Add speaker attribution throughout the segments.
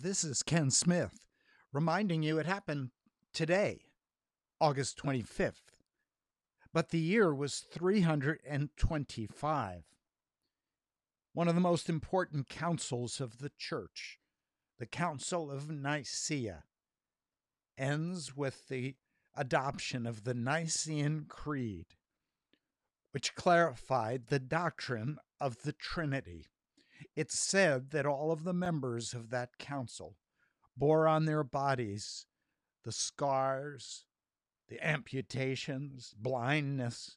Speaker 1: This is Ken Smith reminding you it happened today, August 25th. But the year was 325. One of the most important councils of the church, the Council of Nicaea, ends with the adoption of the Nicene Creed, which clarified the doctrine of the Trinity. It's said that all of the members of that council bore on their bodies the scars, the amputations, blindness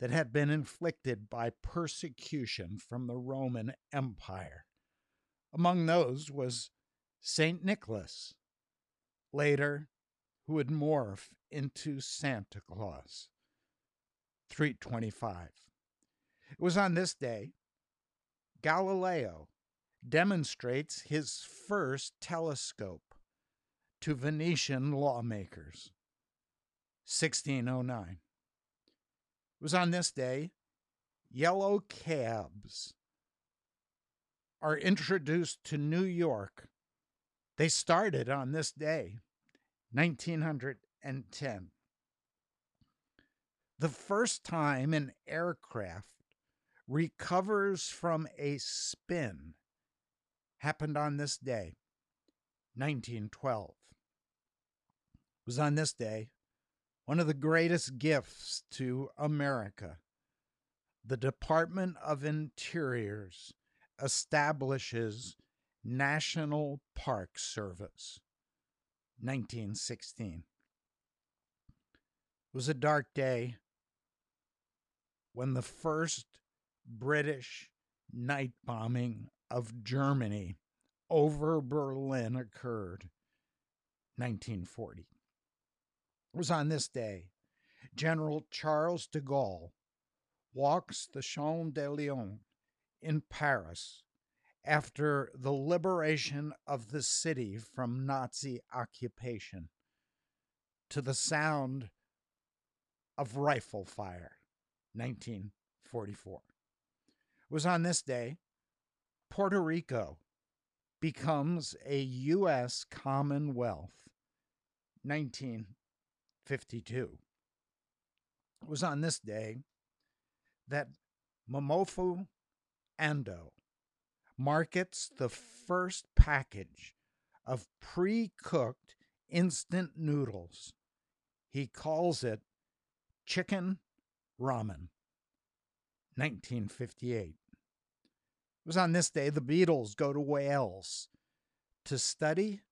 Speaker 1: that had been inflicted by persecution from the Roman Empire. Among those was St. Nicholas, later, who would morph into Santa Claus. 325. It was on this day Galileo demonstrates his first telescope to Venetian lawmakers. 1609. It was on this day yellow cabs are introduced to New York. They started on this day, 1910. The first time an aircraft recovers from a spin happened on this day, 1912. It was on this day one of the greatest gifts to America. The Department of Interiors establishes National Park Service, 1916. It was a dark day when the first British night bombing of Germany over Berlin occurred 1940. It was on this day General Charles de Gaulle walks the Champs Élysées in Paris after the liberation of the city from Nazi occupation to the sound of rifle fire 1944 was on this day Puerto Rico becomes a U.S. Commonwealth. 1952. It was on this day that Momofuku Ando markets the first package of pre cooked instant noodles. He calls it chicken ramen. 1958. It was on this day the Beatles go to Wales to study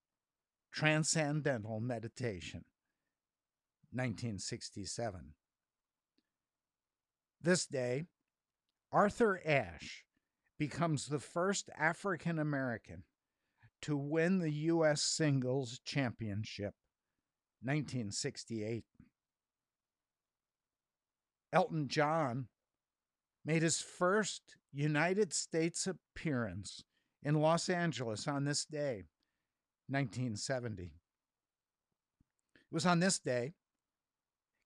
Speaker 1: transcendental meditation. 1967. This day, Arthur Ashe becomes the first African American to win the U.S. Singles Championship. 1968. Elton John made his first United States appearance in Los Angeles on this day, 1970. It was on this day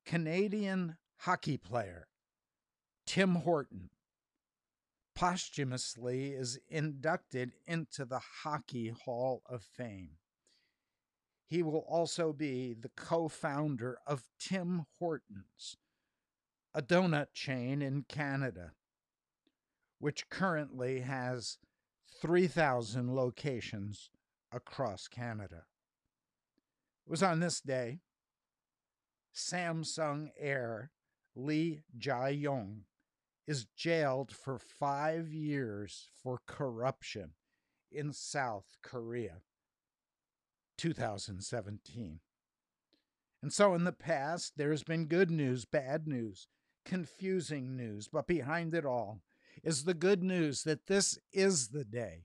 Speaker 1: Canadian hockey player Tim Horton posthumously is inducted into the Hockey Hall of Fame. He will also be the co founder of Tim Hortons, a donut chain in Canada, which currently has 3,000 locations across Canada. It was on this day Samsung heir Lee Jae-yong is jailed for five years for corruption in South Korea. 2017. And so in the past, there's been good news, bad news, confusing news, but behind it all is the good news that this is the day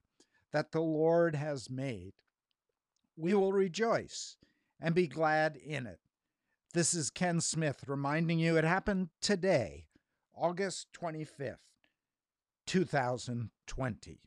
Speaker 1: that the Lord has made. We will rejoice and be glad in it. This is Ken Smith reminding you it happened today, August 25th, 2020.